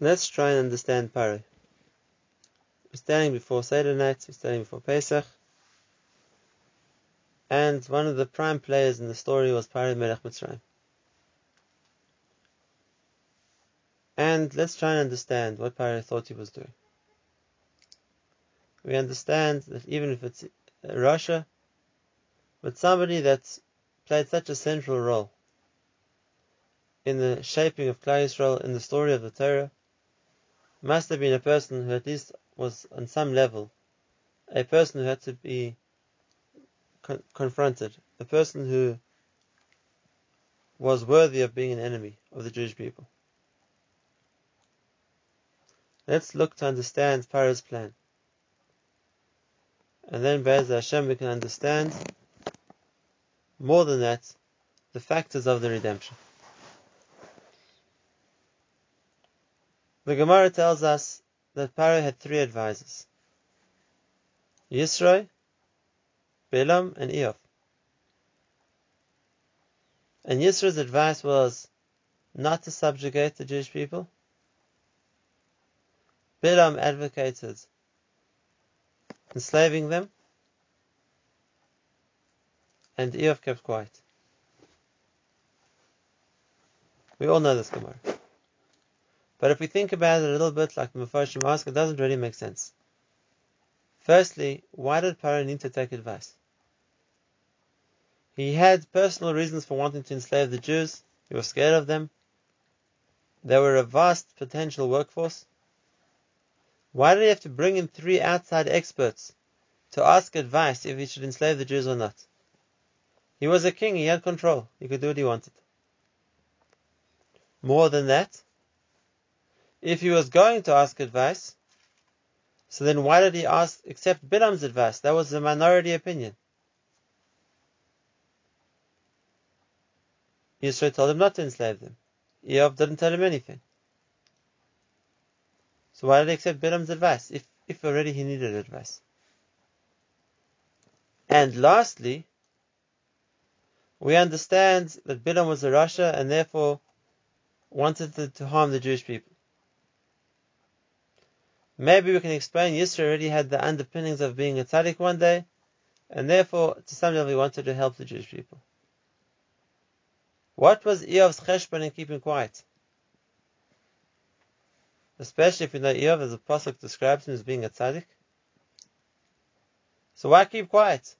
Let's try and understand Paro. We're standing before Seder night, we're standing before Pesach, and one of the prime players in the story was Paro Melech Mitzrayim. And let's try and understand what Paro thought he was doing. We understand that even if it's Rasha, but somebody that's played such a central role in the shaping of Klal Yisrael in the story of the Torah, must have been a person who at least was on some level a person who had to be con- confronted, a person who was worthy of being an enemy of the Jewish people. Let's look to understand Pharaoh's plan. And then Be'ez Hashem we can understand more than that, the factors of the redemption. The Gemara tells us that Paro had three advisors. Yisro, Bilam, and Eov. And Yisro's advice was not to subjugate the Jewish people. Bilam advocated enslaving them. And Eov kept quiet. We all know this Gemara. But if we think about it a little bit, like the Mepharshim ask, it doesn't really make sense. Firstly, why did Paro need to take advice? He had personal reasons for wanting to enslave the Jews. He was scared of them. They were a vast potential workforce. Why did he have to bring in three outside experts to ask advice if he should enslave the Jews or not? He was a king, he had control, he could do what he wanted. More than that, if he was going to ask advice, so then why did he ask accept Bilam's advice? That was the minority opinion. Yisro told him not to enslave them. Eov didn't tell him anything. So why did he accept Bilam's advice if, if already he needed advice? And lastly, we understand that Bilam was a Rasha and therefore wanted to, to harm the Jewish people. Maybe we can explain Yisro already had the underpinnings of being a tzaddik one day, and therefore, to some level, he wanted to help the Jewish people. What was Eov's cheshbon in keeping quiet? Especially if you know Eov, as the Pasuk describes him as being a tzaddik. So why keep quiet?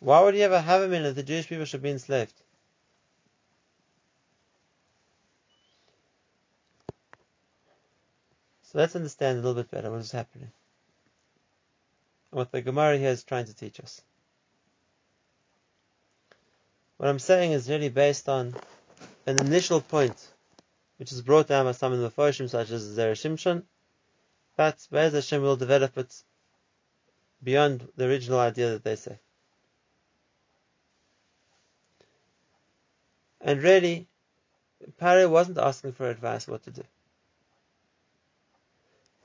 Why would he ever have a in that the Jewish people should be enslaved? Let's understand a little bit better what is happening. What the Gemara here is trying to teach us. What I'm saying is really based on an initial point, which is brought down by some of the Mephoshim, such as Zera Shimshon, but Be'ez Hashem will develop it beyond the original idea that they say. And really, Paro wasn't asking for advice what to do.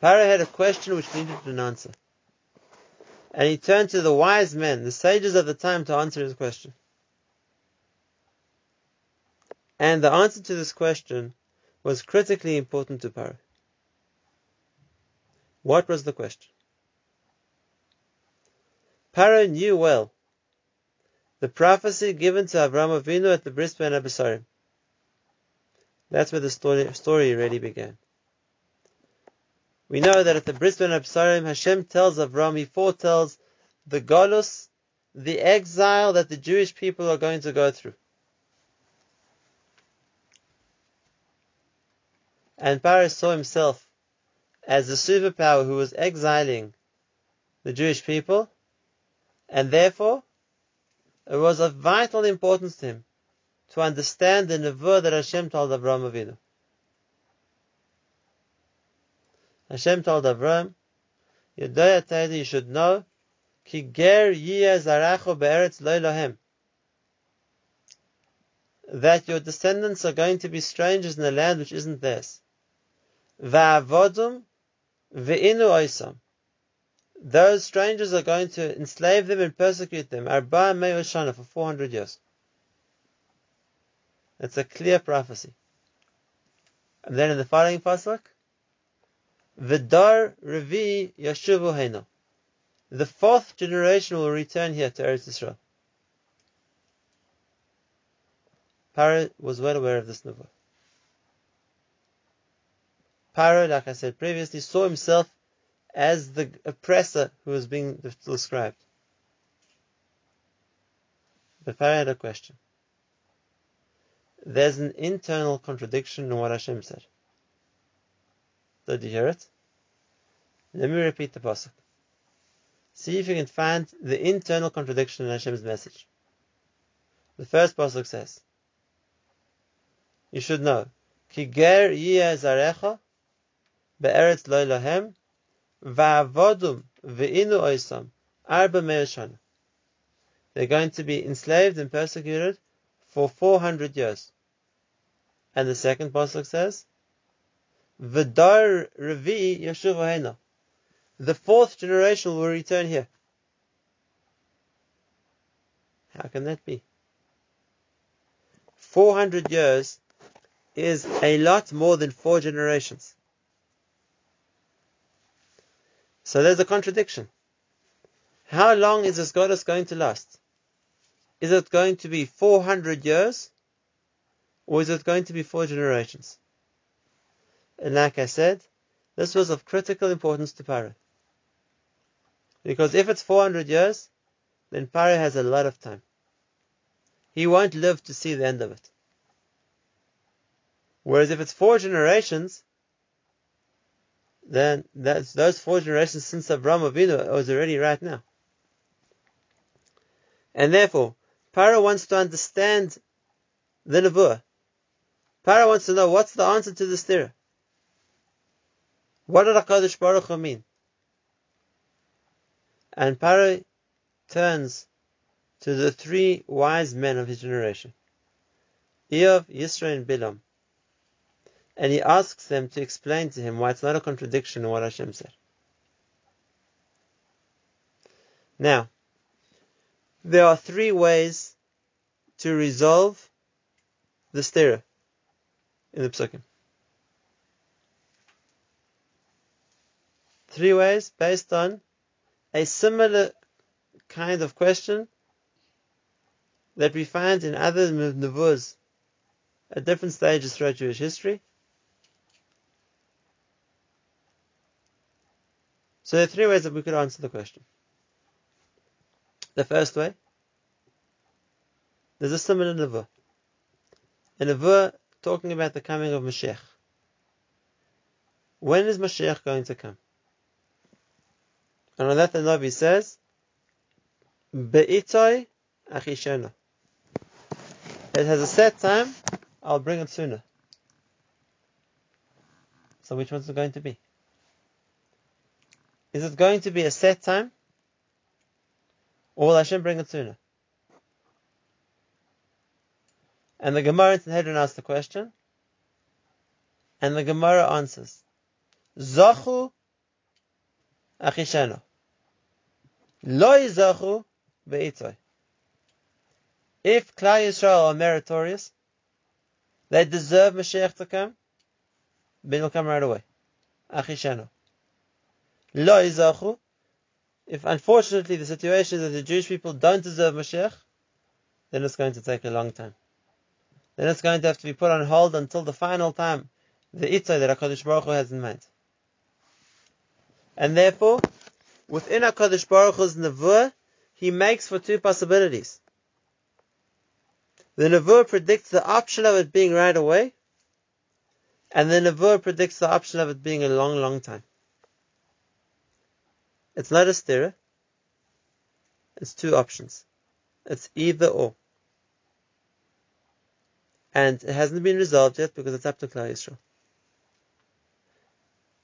Paro had a question which needed an answer. And he turned to the wise men, the sages of the time, to answer his question. And the answer to this question was critically important to Paro. What was the question? Paro knew well the prophecy given to Avraham Avinu at the Bris Ben Abisarim. That's where the story, story really began. We know that at the Bris Ben Abisarim, Hashem tells Avram, he foretells the Golus, the exile that the Jewish people are going to go through. And Paro saw himself as the superpower who was exiling the Jewish people, and therefore it was of vital importance to him to understand the nevuah that Hashem told Avraham Avinu. Hashem told Avram, Yodaya eh, you should know, Ki ger. That your descendants are going to be strangers in a land which isn't theirs. Va'avodum ve'inu oisam. Those strangers are going to enslave them and persecute them. Arba Shana for 400 years. It's a clear prophecy. And then in the following pasuk, Vidar Revi Yashuvu Hena. The fourth generation will return here to Eretz Israel. Paro was well aware of this nevuah. Paro, like I said previously, saw himself as the oppressor who was being described. But Paro had a question. There's an internal contradiction in what Hashem said. Did you hear it? Let me repeat the pasuk. See if you can find the internal contradiction in Hashem's message. The first pasuk says, you should know, Ki ger zarecha be'eretz lo lahem va'avodum ve'inu oisam arba me'eshana. They're going to be enslaved and persecuted for 400 years. And the second pasuk says, V'dar revi yeshuv The fourth generation will return here. How can that be? 400 years is a lot more than four generations. So there's a contradiction. How long is this Golus going to last? Is it going to be 400 years? Or is it going to be four generations? And like I said, this was of critical importance to Paro. Because if it's 400 years, then Paro has a lot of time. He won't live to see the end of it. Whereas if it's four generations, then that's those four generations since Avraham Avinu was already right now. And therefore, Paro wants to understand the Nevuah. Paro wants to know what's the answer to the stira. What did HaKadosh Baruch Hu mean? And Paro turns to the three wise men of his generation. Eov, Yisro, and Bilam and he asks them to explain to him why it's not a contradiction in what Hashem said. Now, there are three ways to resolve the stira in the psukim. Three ways based on a similar kind of question that we find in other nevuahs at different stages throughout Jewish history, So there are three ways that we could answer the question. The first way, there's a similar nevuah. A nevuah talking about the coming of Mashiach. When is Mashiach going to come? And on that the Navi says, Be'itoi achishena. It has a set time, I'll bring it sooner. So which one's it going to be? Is it going to be a set time? Or will Hashem bring it sooner? And the Gemara in Sanhedrin asks the question, and the Gemara answers, Zachu achisheno. Loi zachu be'itoy. If Klal Yisrael are meritorious, they deserve Mashiach to come, then he'll come right away. Achisheno. Lo izachu. If unfortunately the situation is that the Jewish people don't deserve Mashiach, then it's going to take a long time. Then it's going to have to be put on hold until the final time, the itzah that HaKadosh Baruch Hu has in mind. And therefore, within HaKadosh Baruch Hu's nevuah, he makes for two possibilities. The nevuah predicts the option of it being right away, and the nevuah predicts the option of it being a long, long time. It's not a stira. It's two options. It's either or. And it hasn't been resolved yet because it's up to Klal Yisrael.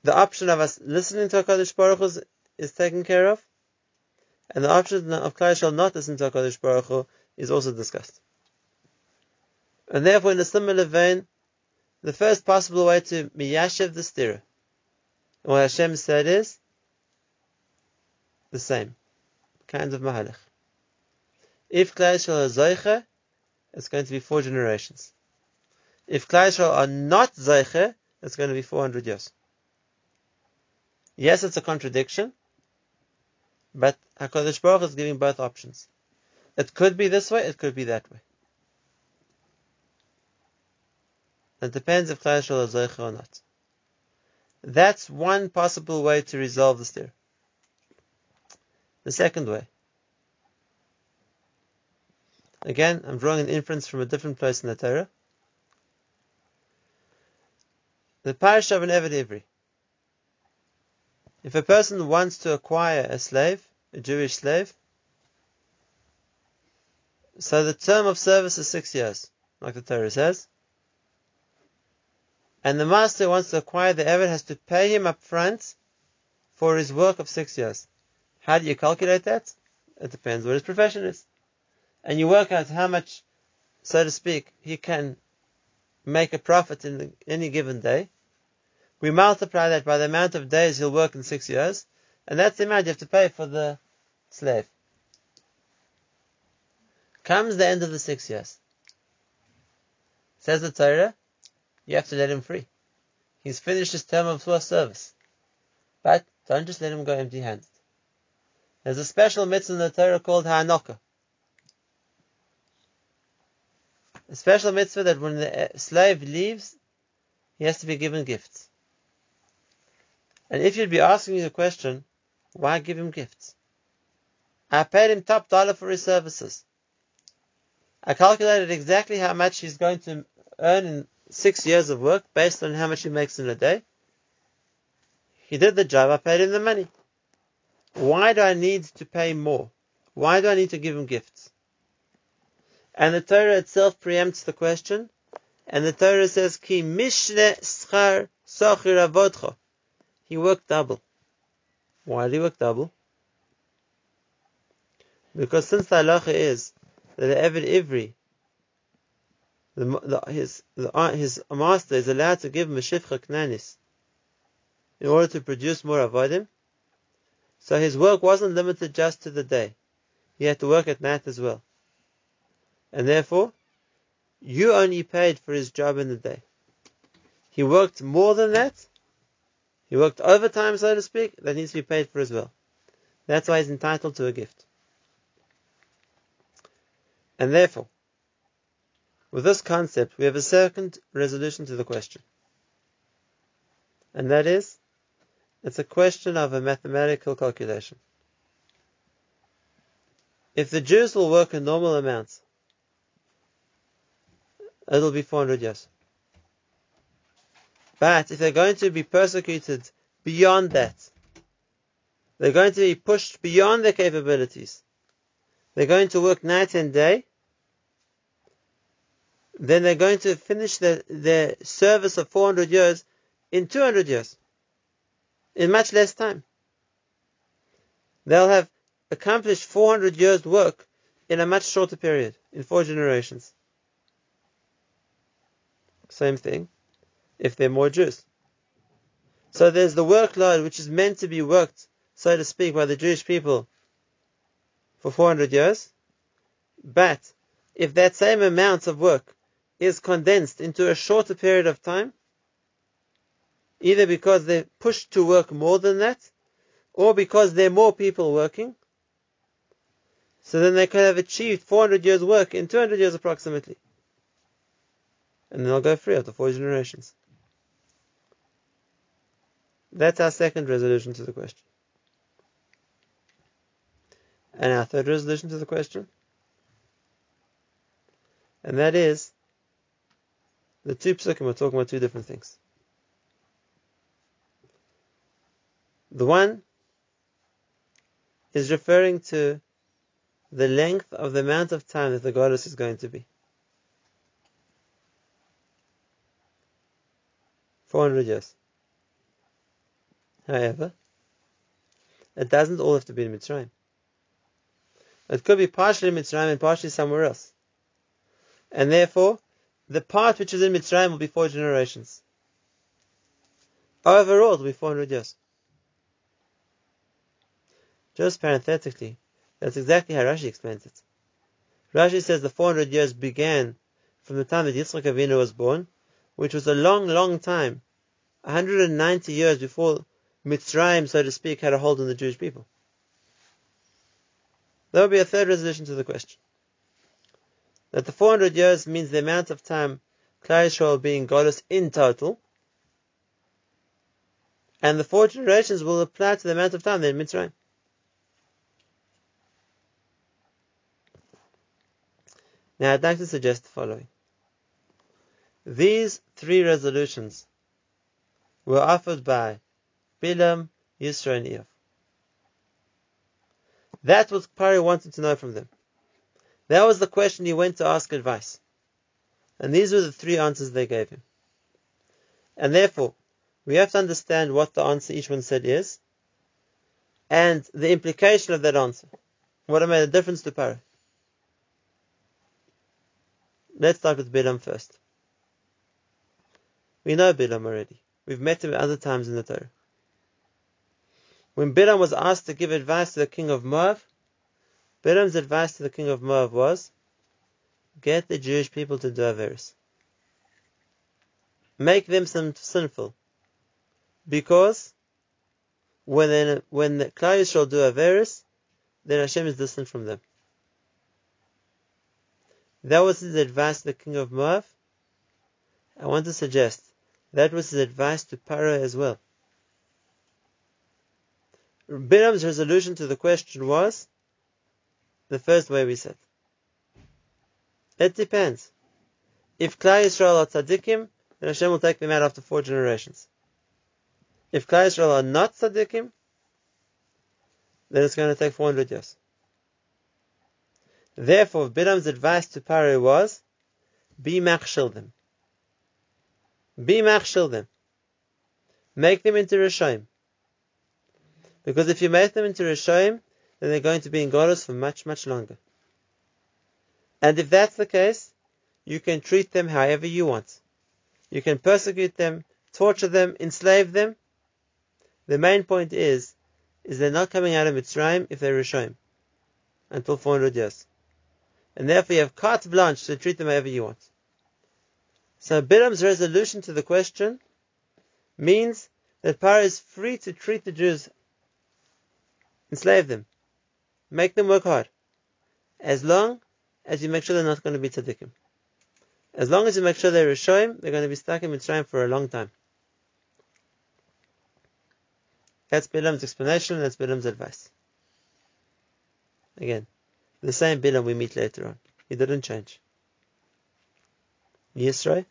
The option of us listening to HaKadosh Baruch Hu is, taken care of, and the option of Klal Yisrael not listen to HaKadosh Baruch Hu is also discussed. And therefore, in a similar vein, the first possible way to miyashiv the stira, what Hashem said is, the same kinds of mahalach. If Yisrael is Zeiche, it's going to be four generations. If Klal Yisrael are not Zeiche, it's going to be 400 years. Yes, it's a contradiction, but HaKadosh Baruch is giving both options. It could be this way, it could be that way. It depends if Klal is Zeicha or not. That's one possible way to resolve this theory. The second way. Again, I'm drawing an inference from a different place in the Torah. The parsha of an Eved Ivri. If a person wants to acquire a slave, a Jewish slave, so the term of service is six years, like the Torah says. And the master wants to acquire the Eved has to pay him up front for his work of six years. How do you calculate that? It depends what his profession is. And you work out how much, so to speak, he can make a profit in any given day. We multiply that by the amount of days he'll work in six years, and that's the amount you have to pay for the slave. Comes the end of the six years. Says the Torah, you have to let him free. He's finished his term of service. But don't just let him go empty handed. There's a special mitzvah in the Torah called Ha'anokah. A special mitzvah that when the uh, slave leaves, he has to be given gifts. And if you'd be asking me the question, why give him gifts? I paid him top dollar for his services. I calculated exactly how much he's going to earn in six years of work based on how much he makes in a day. He did the job, I paid him the money. Why do I need to pay more? Why do I need to give him gifts? And the Torah itself preempts the question, and the Torah says, Ki mishne schar sochir avodcha. He worked double. Why did he work double? Because since the halacha is that the Eved Ivri, the, the, his, the, uh, his master is allowed to give him a shifcha knanis in order to produce more avodim, so his work wasn't limited just to the day. He had to work at night as well. And therefore, you only paid for his job in the day. He worked more than that. He worked overtime, so to speak. That needs to be paid for as well. That's why he's entitled to a gift. And therefore, with this concept, we have a second resolution to the question. And that is, it's a question of a mathematical calculation. If the Jews will work a normal amount, it'll be 400 years. But if they're going to be persecuted beyond that, they're going to be pushed beyond their capabilities, they're going to work night and day, then they're going to finish their, their service of 400 years in 200 years in much less time. They'll have accomplished 400 years' work in a much shorter period, in four generations. Same thing, if they're more Jews. So there's the workload which is meant to be worked, so to speak, by the Jewish people for 400 years. But if that same amount of work is condensed into a shorter period of time, either because they're pushed to work more than that, or because there are more people working. So then they could have achieved 400 years work in 200 years approximately. And then they'll go free after four generations. That's our second resolution to the question. And our third resolution to the question. And that is, the two psukim are talking about two different things. The one is referring to the length of the amount of time that the Golus is going to be. 400 years. However, it doesn't all have to be in Mitzrayim. It could be partially in Mitzrayim and partially somewhere else. And therefore, the part which is in Mitzrayim will be four generations. Overall, it will be 400 years. Just parenthetically, that's exactly how Rashi explains it. Rashi says the 400 years began from the time that Yitzchak Avinu was born, which was a long, long time 190 years before Mitzrayim, so to speak, had a hold on the Jewish people. There will be a third resolution to the question. That the 400 years means the amount of time Yisrael being godless in total, and the four generations will apply to the amount of time they're in Mitzrayim. Now I'd like to suggest the following. These three resolutions were offered by Bilam, Yisro, and. That was Paro wanted to know from them. That was the question he went to ask advice. And these were the three answers they gave him. And therefore, we have to understand what the answer each one said is, and the implication of that answer. What made a difference to Paro. Let's start with Bilam first. We know Bilam already. We've met him other times in the Torah. When Bilam was asked to give advice to the king of Moab, Bilam's advice to the king of Moab was, get the Jewish people to do Averis. Make them sinful. Because when they, when the Klal shall do Averis, then Hashem is distant from them. That was his advice to the king of Moab. I want to suggest that was his advice to Paro as well. Bilam's resolution to the question was the first way we said. It depends. If Klal Yisrael are tzaddikim, then Hashem will take them out after four generations. If Klal Yisrael are not tzaddikim, then it's going to take 400 years. Therefore, Bilam's advice to Paro was, be machshil them. Be machshil them. Make them into Rishaim. Because if you make them into Rishaim, then they're going to be in Golos for much, much longer. And if that's the case, you can treat them however you want. You can persecute them, torture them, enslave them. The main point is, is they're not coming out of Mitzrayim if they're Rishaim until 400 years. And therefore you have carte blanche to treat them however you want. So Bilam's resolution to the question means that Paro is free to treat the Jews enslave them, make them work hard, as long as you make sure they're not going to be tzaddikim. As long as you make sure they're Rishoim, they're going to be stuck in Mitzrayim for a long time. That's Bilam's explanation, that's Bilam's advice. Again, the same Bilam we meet later on. He didn't change. Yisro?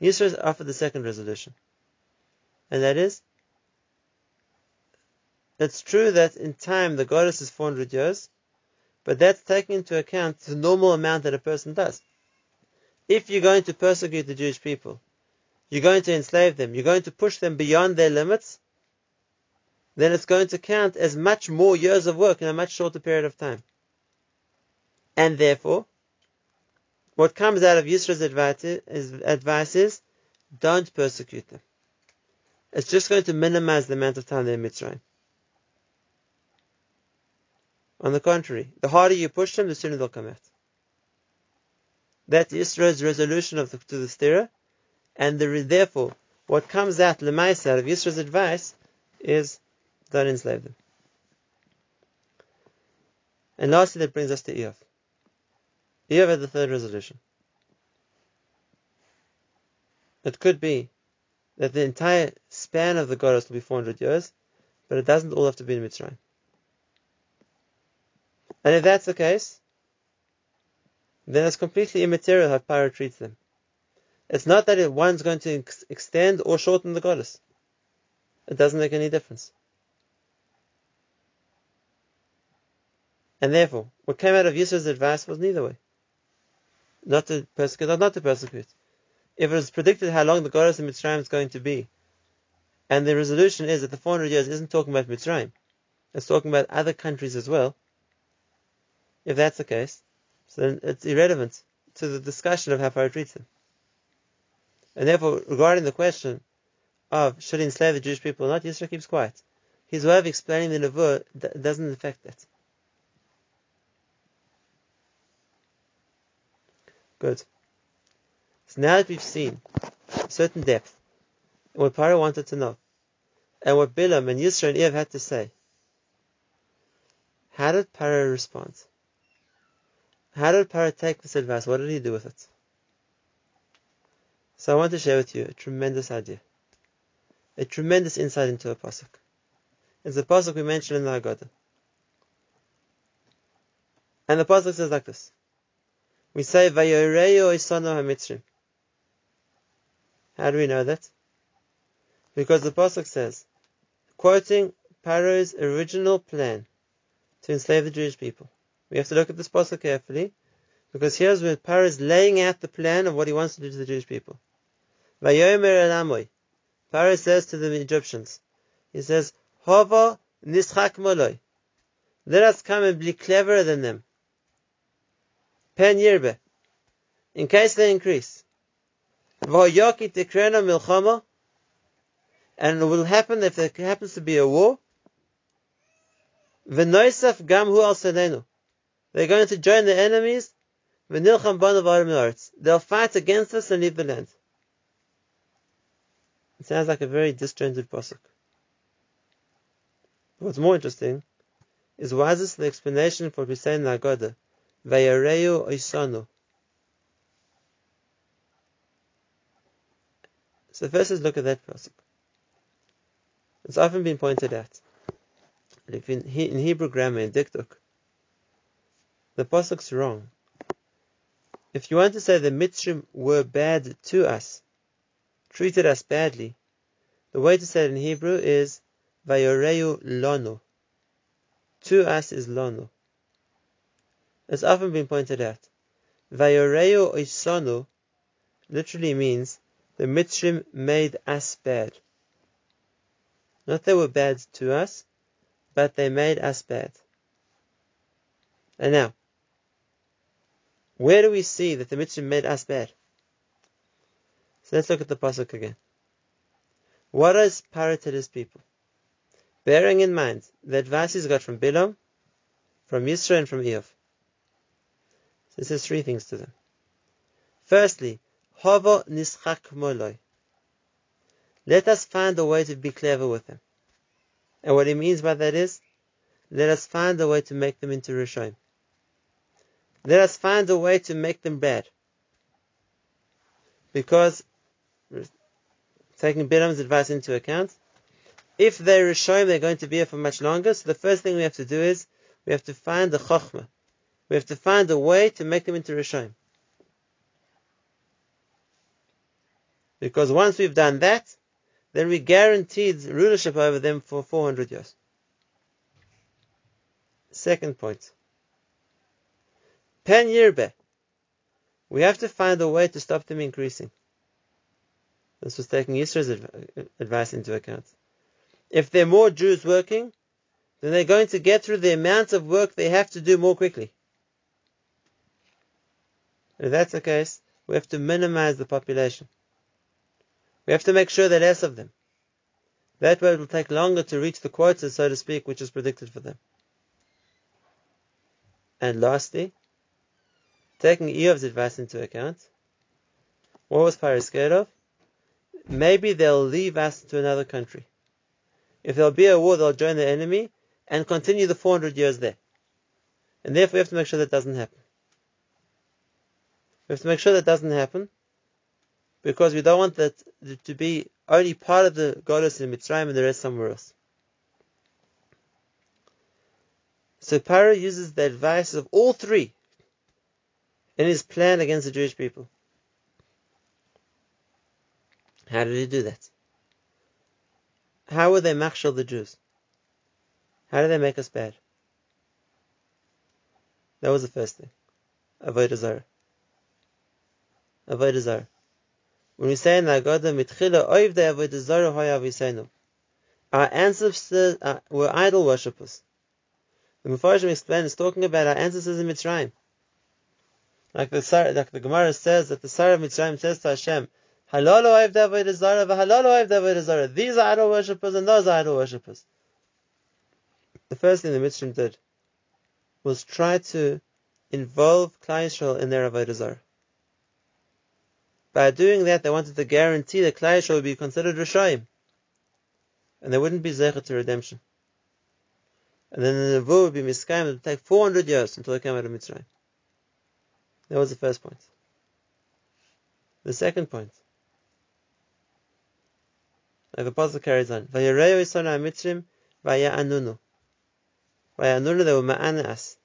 Yisro offered the second resolution. And that is, it's true that in time the Golus is 400 years, but that's taking into account the normal amount that a person does. If you're going to persecute the Jewish people, you're going to enslave them, you're going to push them beyond their limits, then it's going to count as much more years of work in a much shorter period of time. And therefore, what comes out of Yisro's advice is, don't persecute them. It's just going to minimize the amount of time they're in Mitzrayim. On the contrary, the harder you push them, the sooner they'll come out. That's Yisro's resolution of the, to the stira, and the, therefore, what comes out lemaisa out of Yisro's advice is don't enslave them. And lastly, that brings us to Eov. Eov had the third resolution. It could be that the entire span of the Golus will be 400 years, but it doesn't all have to be in Mitzrayim. And if that's the case, then it's completely immaterial how Paro treats them. It's not that one's going to ex- extend or shorten the Golus. It doesn't make any difference. And therefore, what came out of Yisro's advice was neither way. Not to persecute or not to persecute. If it was predicted how long the Golus in Mitzrayim is going to be, and the resolution is that the 400 years isn't talking about Mitzrayim, it's talking about other countries as well, if that's the case, so then it's irrelevant to the discussion of how Pharaoh treats them. And therefore, regarding the question of should he enslave the Jewish people or not, Yisro keeps quiet. His way of explaining the Nevuah doesn't affect that. Good. So now that we've seen a certain depth what Paro wanted to know, and what Bilam and Yisro and Ev had to say. How did Paro respond? How did Paro take this advice? What did he do with it? So I want to share with you a tremendous idea, a tremendous insight into a pasuk. It's a pasuk we mentioned in the Haggadah. And the pasuk says like this: We say Vayoreyo Isano HaMitzrim. How do we know that? Because the pasuk says, quoting Paro's original plan to enslave the Jewish people. We have to look at this pasuk carefully, because here's where Paro is laying out the plan of what he wants to do to the Jewish people. Vayomer Elamoy. Says to the Egyptians, he says, Hava nischak moloi. Let us come and be cleverer than them. Pen yirbe. In case they increase. V'hoyoki tikrena milchama. And it will happen if there happens to be a war. V'noisaf gam hu al. They're going to join the enemies. They'll fight against us and leave the land. It sounds like a very disjointed pasuk. What's more interesting is why is this the explanation for what we say in the Haggadah? So first let's look at that pasuk. It's often been pointed out in Hebrew grammar in Dikduk, the pasuk's wrong. If you want to say the Mitzrim were bad to us, treated us badly, the way to say it in Hebrew is Vayoreu lono. To us is lono. It's often been pointed out. Vayoreu isonu literally means the Mitzrim made us bad. Not they were bad to us, but they made us bad. And now, where do we see that the Mitzrim made us bad? So let's look at the pasuk again. What Paro tell his people? Bearing in mind the advice he's got from Bilam, from Yisro, and from Eov. So he says three things to them. Firstly, Hava nischak moloi. Let us find a way to be clever with them. And what he means by that is, let us find a way to make them into Rishoim. Let us find a way to make them bad. Because taking Bilam's advice into account. If they're Rishoim, they're going to be here for much longer. So the first thing we have to do is we have to find the Chokhmah. We have to find a way to make them into Rishoim. Because once we've done that, then we guaranteed rulership over them for 400 years. Second point. Pen Yirbe. We have to find a way to stop them increasing. This was taking Yisro's uh, advice into account. If there are more Jews working, then they're going to get through the amount of work they have to do more quickly. If that's the case, we have to minimize the population. We have to make sure there are less of them. That way it will take longer to reach the quota, so to speak, which is predicted for them. And lastly, taking Eov's advice into account, what was Paro scared of? maybe they'll leave us to another country. If there'll be a war, they'll join the enemy and continue the 400 years there. And therefore, we have to make sure that doesn't happen. We have to make sure that doesn't happen because we don't want that to be only part of the Golus in Mitzrayim and the rest somewhere else. So Paro uses the advice of all three in his plan against the Jewish people. How did he do that? How would they machshel the Jews? How did they make us bad? That was the first thing. Avodah Zarah. Avodah Zarah. When we say in the Haggadah, mitchila oiv de avodah Zarah hoya Our ancestors uh, were idol worshippers. The Mepharshim explain is talking about our ancestors in Mitzrayim. Like the, like the Gemara says that the Sarah of Mitzrayim says to Hashem, Halalu These are idol worshippers and those are idol worshippers. The first thing the Mitzrayim did was try to involve Klal Yisrael in their Avodah Zarah. By doing that, they wanted to guarantee that Klal Yisrael would be considered Rishayim. And they wouldn't be Zecher to redemption. And then the Nevuah would be Miskayim, it would take 400 years until they came out of Mitzrayim. That was the first point. The second point. The Apostle carries on. Vayareu Isana Mitzrim, Vaya'anunu. Vaya'anunu, they were ma'ana us.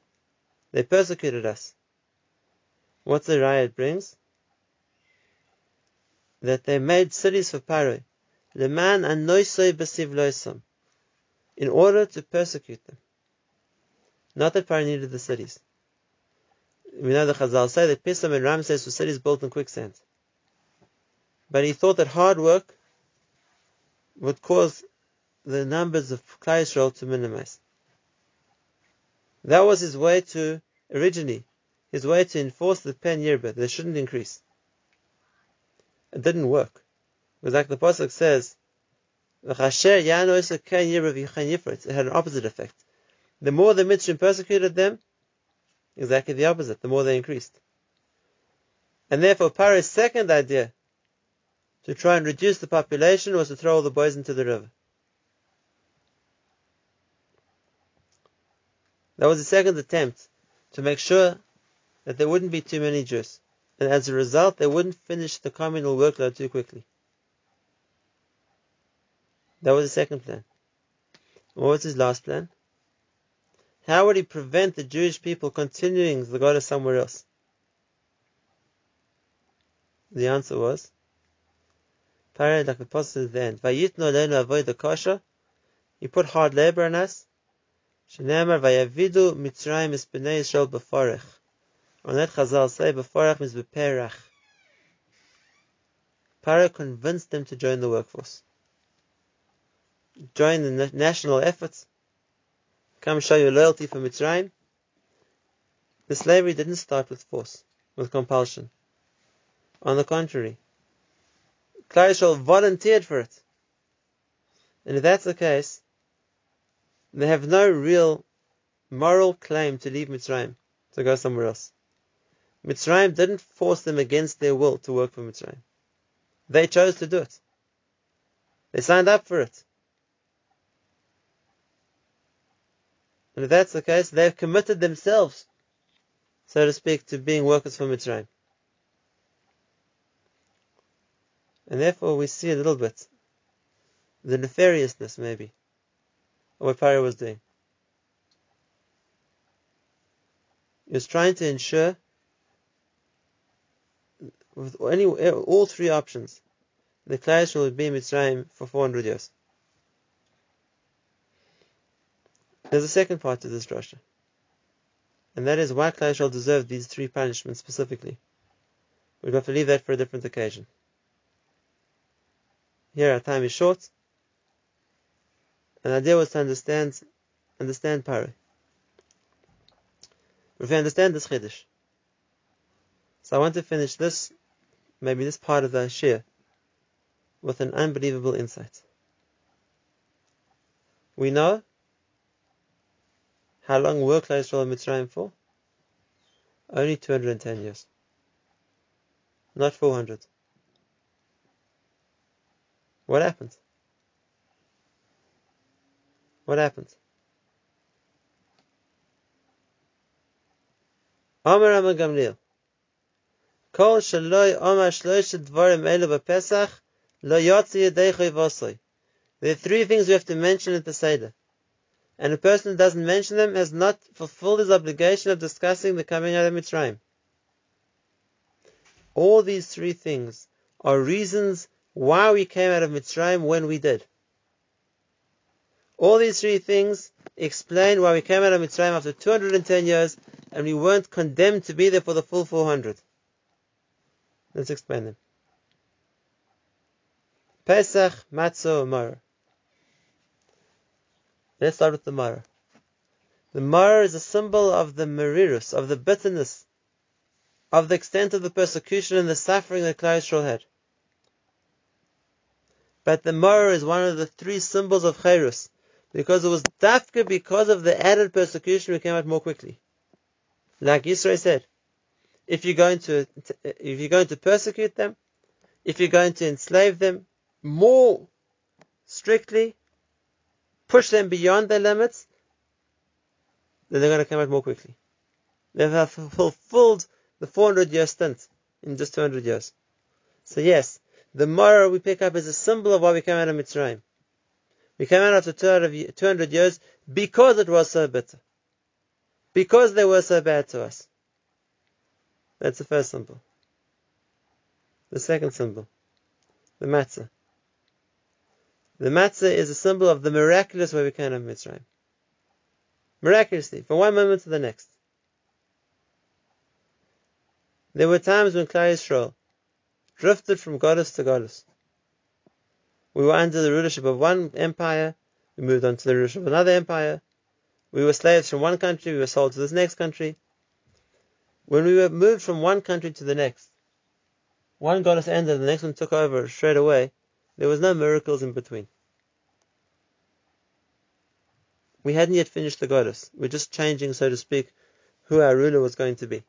They persecuted us. What the riot brings? That they made cities for Paro. Leman anoisoi besivloisam. In order to persecute them. Not that Paro needed the cities. We know the Chazal say that Pisam and Ramses were cities built in quicksand. But he thought that hard work would cause the numbers of Klal Yisrael to minimize. That was his way to, originally, his way to enforce the pen yerbet. They shouldn't increase. It didn't work. Because like the Pasuk says, it had an opposite effect. The more the Mitzrayim persecuted them, exactly the opposite, the more they increased. And therefore, Paro's second idea to try and reduce the population was to throw all the boys into the river. That was the second attempt to make sure that there wouldn't be too many Jews. And as a result, they wouldn't finish the communal workload too quickly. That was the second plan. What was his last plan? How would he prevent the Jewish people continuing to go to somewhere else? The answer was Parad like the apostle at the end. Vayitno lenu avoid the kosher. He put hard labor on us. Shenemar vayavidu mitzrayim is b'nei Yisrael b'forech. On that Chazal say b'forech means b'perach. Paro convinced them to join the workforce. Join the national efforts. Come show your loyalty for Mitzrayim. The slavery didn't start with force, with compulsion. On the contrary, Klal Yisrael volunteered for it. And if that's the case, they have no real moral claim to leave Mitzrayim, to go somewhere else. Mitzrayim didn't force them against their will to work for Mitzrayim. They chose to do it. They signed up for it. And if that's the case, they've committed themselves, so to speak, to being workers for Mitzrayim. And therefore we see a little bit the nefariousness, maybe, of what Paro was doing. He was trying to ensure, with any, all three options, the Klal would be Mitzrayim for 400 years. There's a second part to this drasha, and that is why Klal deserved these three punishments specifically. We've got to leave that for a different occasion. Here our time is short. And the idea was to understand understand Paro. If we understand this Chiddush. So I want to finish this, maybe this part of the Shiur, with an unbelievable insight. We know how long were Klal Yisrael and Mitzrayim for? Only 210 years. Not 400. What happened? What happened? Amar Amar Gamliel. Kol shaloi shloish dvarim elu lo yotzi. There are three things we have to mention at the Seder. And a person who doesn't mention them has not fulfilled his obligation of discussing the coming out of Mitzrayim. All these three things are reasons why we came out of Mitzrayim when we did. All these three things explain why we came out of Mitzrayim after 210 years and we weren't condemned to be there for the full 400. Let's explain them. Pesach, Matzah, Maror. Let's start with the Maror. The Maror is a symbol of the merirus, of the bitterness, of the extent of the persecution and the suffering that Klal had. But the Maror is one of the three symbols of Chairus, because it was dafka because of the added persecution we came out more quickly. Like Yisrael said, if you're going to if you're going to persecute them, if you're going to enslave them more strictly, push them beyond their limits, then they're going to come out more quickly. They've fulfilled the 400 year stint in just 200 years. So yes, the Maror we pick up is a symbol of why we came out of Mitzrayim. We came out after 200 years because it was so bitter. Because they were so bad to us. That's the first symbol. The second symbol, the matzah. The matzah is a symbol of the miraculous way we came out of Mitzrayim. Miraculously, from one moment to the next. There were times when Klal Yisrael drifted from Golus to Golus. We were under the rulership of one empire, we moved on to the rulership of another empire. We were slaves from one country, we were sold to this next country. When we were moved from one country to the next, one Golus ended, and the next one took over straight away. There was no miracles in between. We hadn't yet finished the Golus. We're just changing, so to speak, who our ruler was going to be.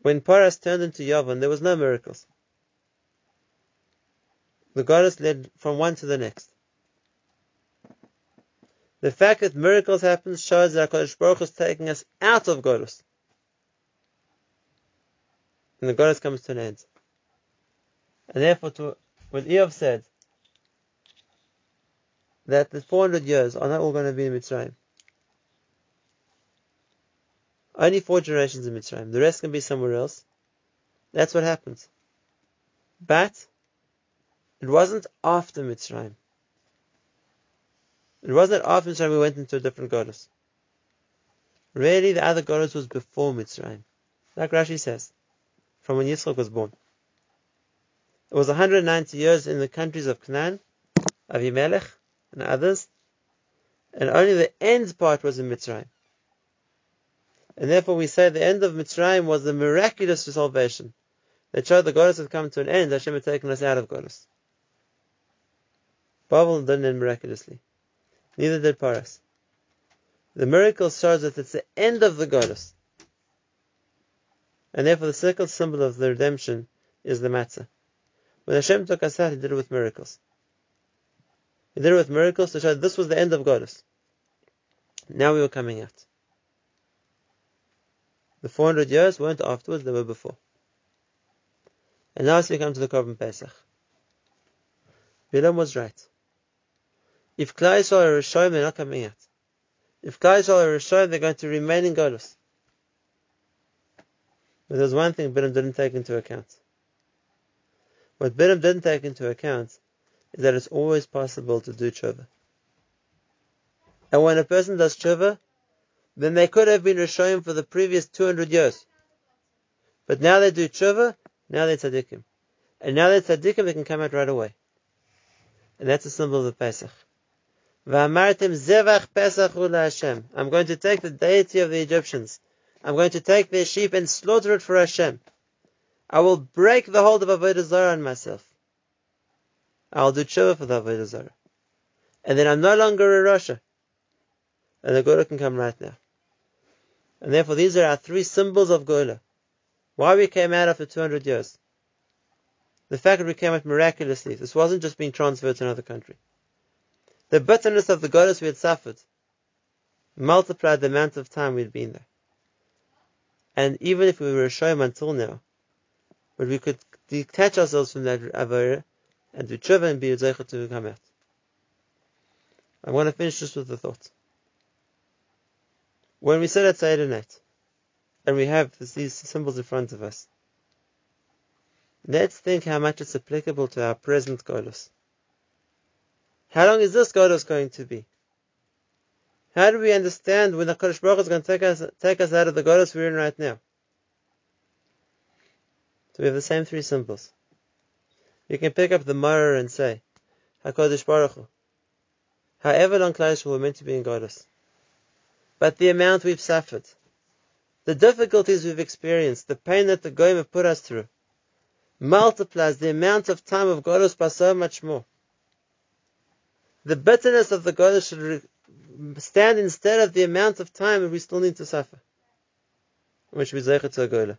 When Paras turned into Yavon, there was no miracles. The Golus led from one to the next. The fact that miracles happen shows that HaKadosh Baruch is taking us out of Golus. And the Golus comes to an end. And therefore, to, when Eov said that the 400 years are not all going to be in Mitzrayim, only four generations in Mitzrayim. The rest can be somewhere else. That's what happens. But it wasn't after Mitzrayim. It wasn't after Mitzrayim we went into a different Golus. Really, the other Golus was before Mitzrayim. Like Rashi says, from when Yitzchak was born. It was 190 years in the countries of Canaan, Avimelech, and others, and only the end part was in Mitzrayim. And therefore we say the end of Mitzrayim was the miraculous salvation that showed the Golus had come to an end, Hashem had taken us out of Golus. Babel didn't end miraculously. Neither did Paras. The miracle shows that it's the end of the Golus. And therefore the second symbol of the redemption is the matzah. When Hashem took us out, He did it with miracles. He did it with miracles to show that this was the end of Golus. Now we were coming out. The 400 years weren't afterwards, they were before. And now as we come to the Korban Pesach. Bilam was right. If Klal Yisrael are Rishayim, they're not coming out. If Klal Yisrael are Rishayim, they're going to remain in Golus. But there's one thing Bilam didn't take into account. What Bilam didn't take into account is that it's always possible to do tshuva. And when a person does tshuva, then they could have been Rishoyim for the previous 200 years. But now they do tshuva, now they're tzaddikim. And now they're tzaddikim, they can come out right away. And that's a symbol of the Pesach. Zevach. I'm going to take the deity of the Egyptians. I'm going to take their sheep and slaughter it for Hashem. I will break the hold of Avodah Zarah on myself. I'll do tshuva for the Avodah Zarah. And then I'm no longer a Rasha. And the Geula can come right now. And therefore, these are our three symbols of Geula. Why we came out after 200 years. The fact that we came out miraculously. This wasn't just being transferred to another country. The bitterness of the Golus we had suffered multiplied the amount of time we'd been there. And even if we were a shayim until now, but we could detach ourselves from that avera and do tshuva and be a to come out. I want to finish just with the thought. When we sit outside at night, and we have these symbols in front of us, let's think how much it's applicable to our present Golus. How long is this Golus going to be? How do we understand when the Kodesh Baruch is going to take us, take us out of the Golus we're in right now? So we have the same three symbols. We can pick up the Maror and say, HaKadosh Baruch Hu. However long Klal we're meant to be in Golos but the amount we've suffered, the difficulties we've experienced, the pain that the Goyim have put us through, multiplies the amount of time of Golos by so much more. The bitterness of the Golos should stand instead of the amount of time we still need to suffer. Which we zeicha to a.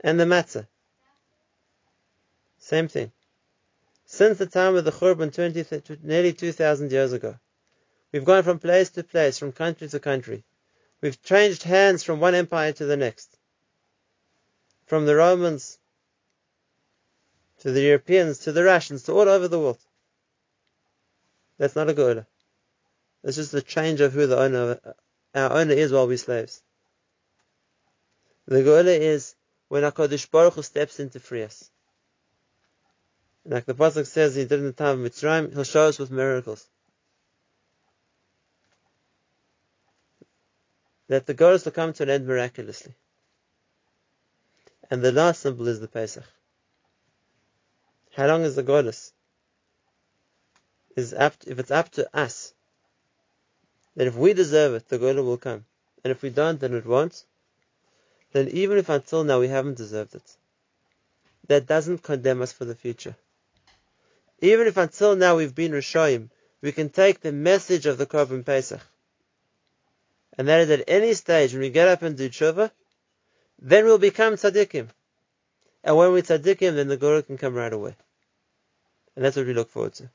And the matzah. Same thing. Since the time of the Churban 20, nearly 2,000 years ago, we've gone from place to place, from country to country. We've changed hands from one empire to the next. From the Romans to the Europeans to the Russians to all over the world. That's not a Geula. It's just the change of who the owner, our owner is while we're slaves. The Geula is when HaKadosh Baruch Hu steps in to free us. Like the Pasuk says he did in the time of Mitzrayim, he'll show us with miracles. That the Golus will come to an end miraculously. And the last symbol is the Pesach. How long is the Golus? Is up to, if it's up to us, that if we deserve it, the Geula will come. And if we don't, then it won't. Then even if until now we haven't deserved it, that doesn't condemn us for the future. Even if until now we've been Rishoyim, we can take the message of the Korban Pesach. And that is at any stage when we get up and do tshuva, then we'll become tzaddikim. And when we tzaddikim, then the Geula can come right away. And that's what we look forward to.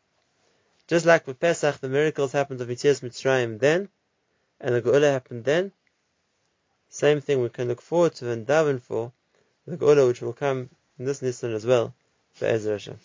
Just like with Pesach, the miracles happened of Yetzias Mitzrayim then, and the Geula happened then. Same thing we can look forward to and daven for the Geula which will come in this Nisan as well, for Ezra Hashem.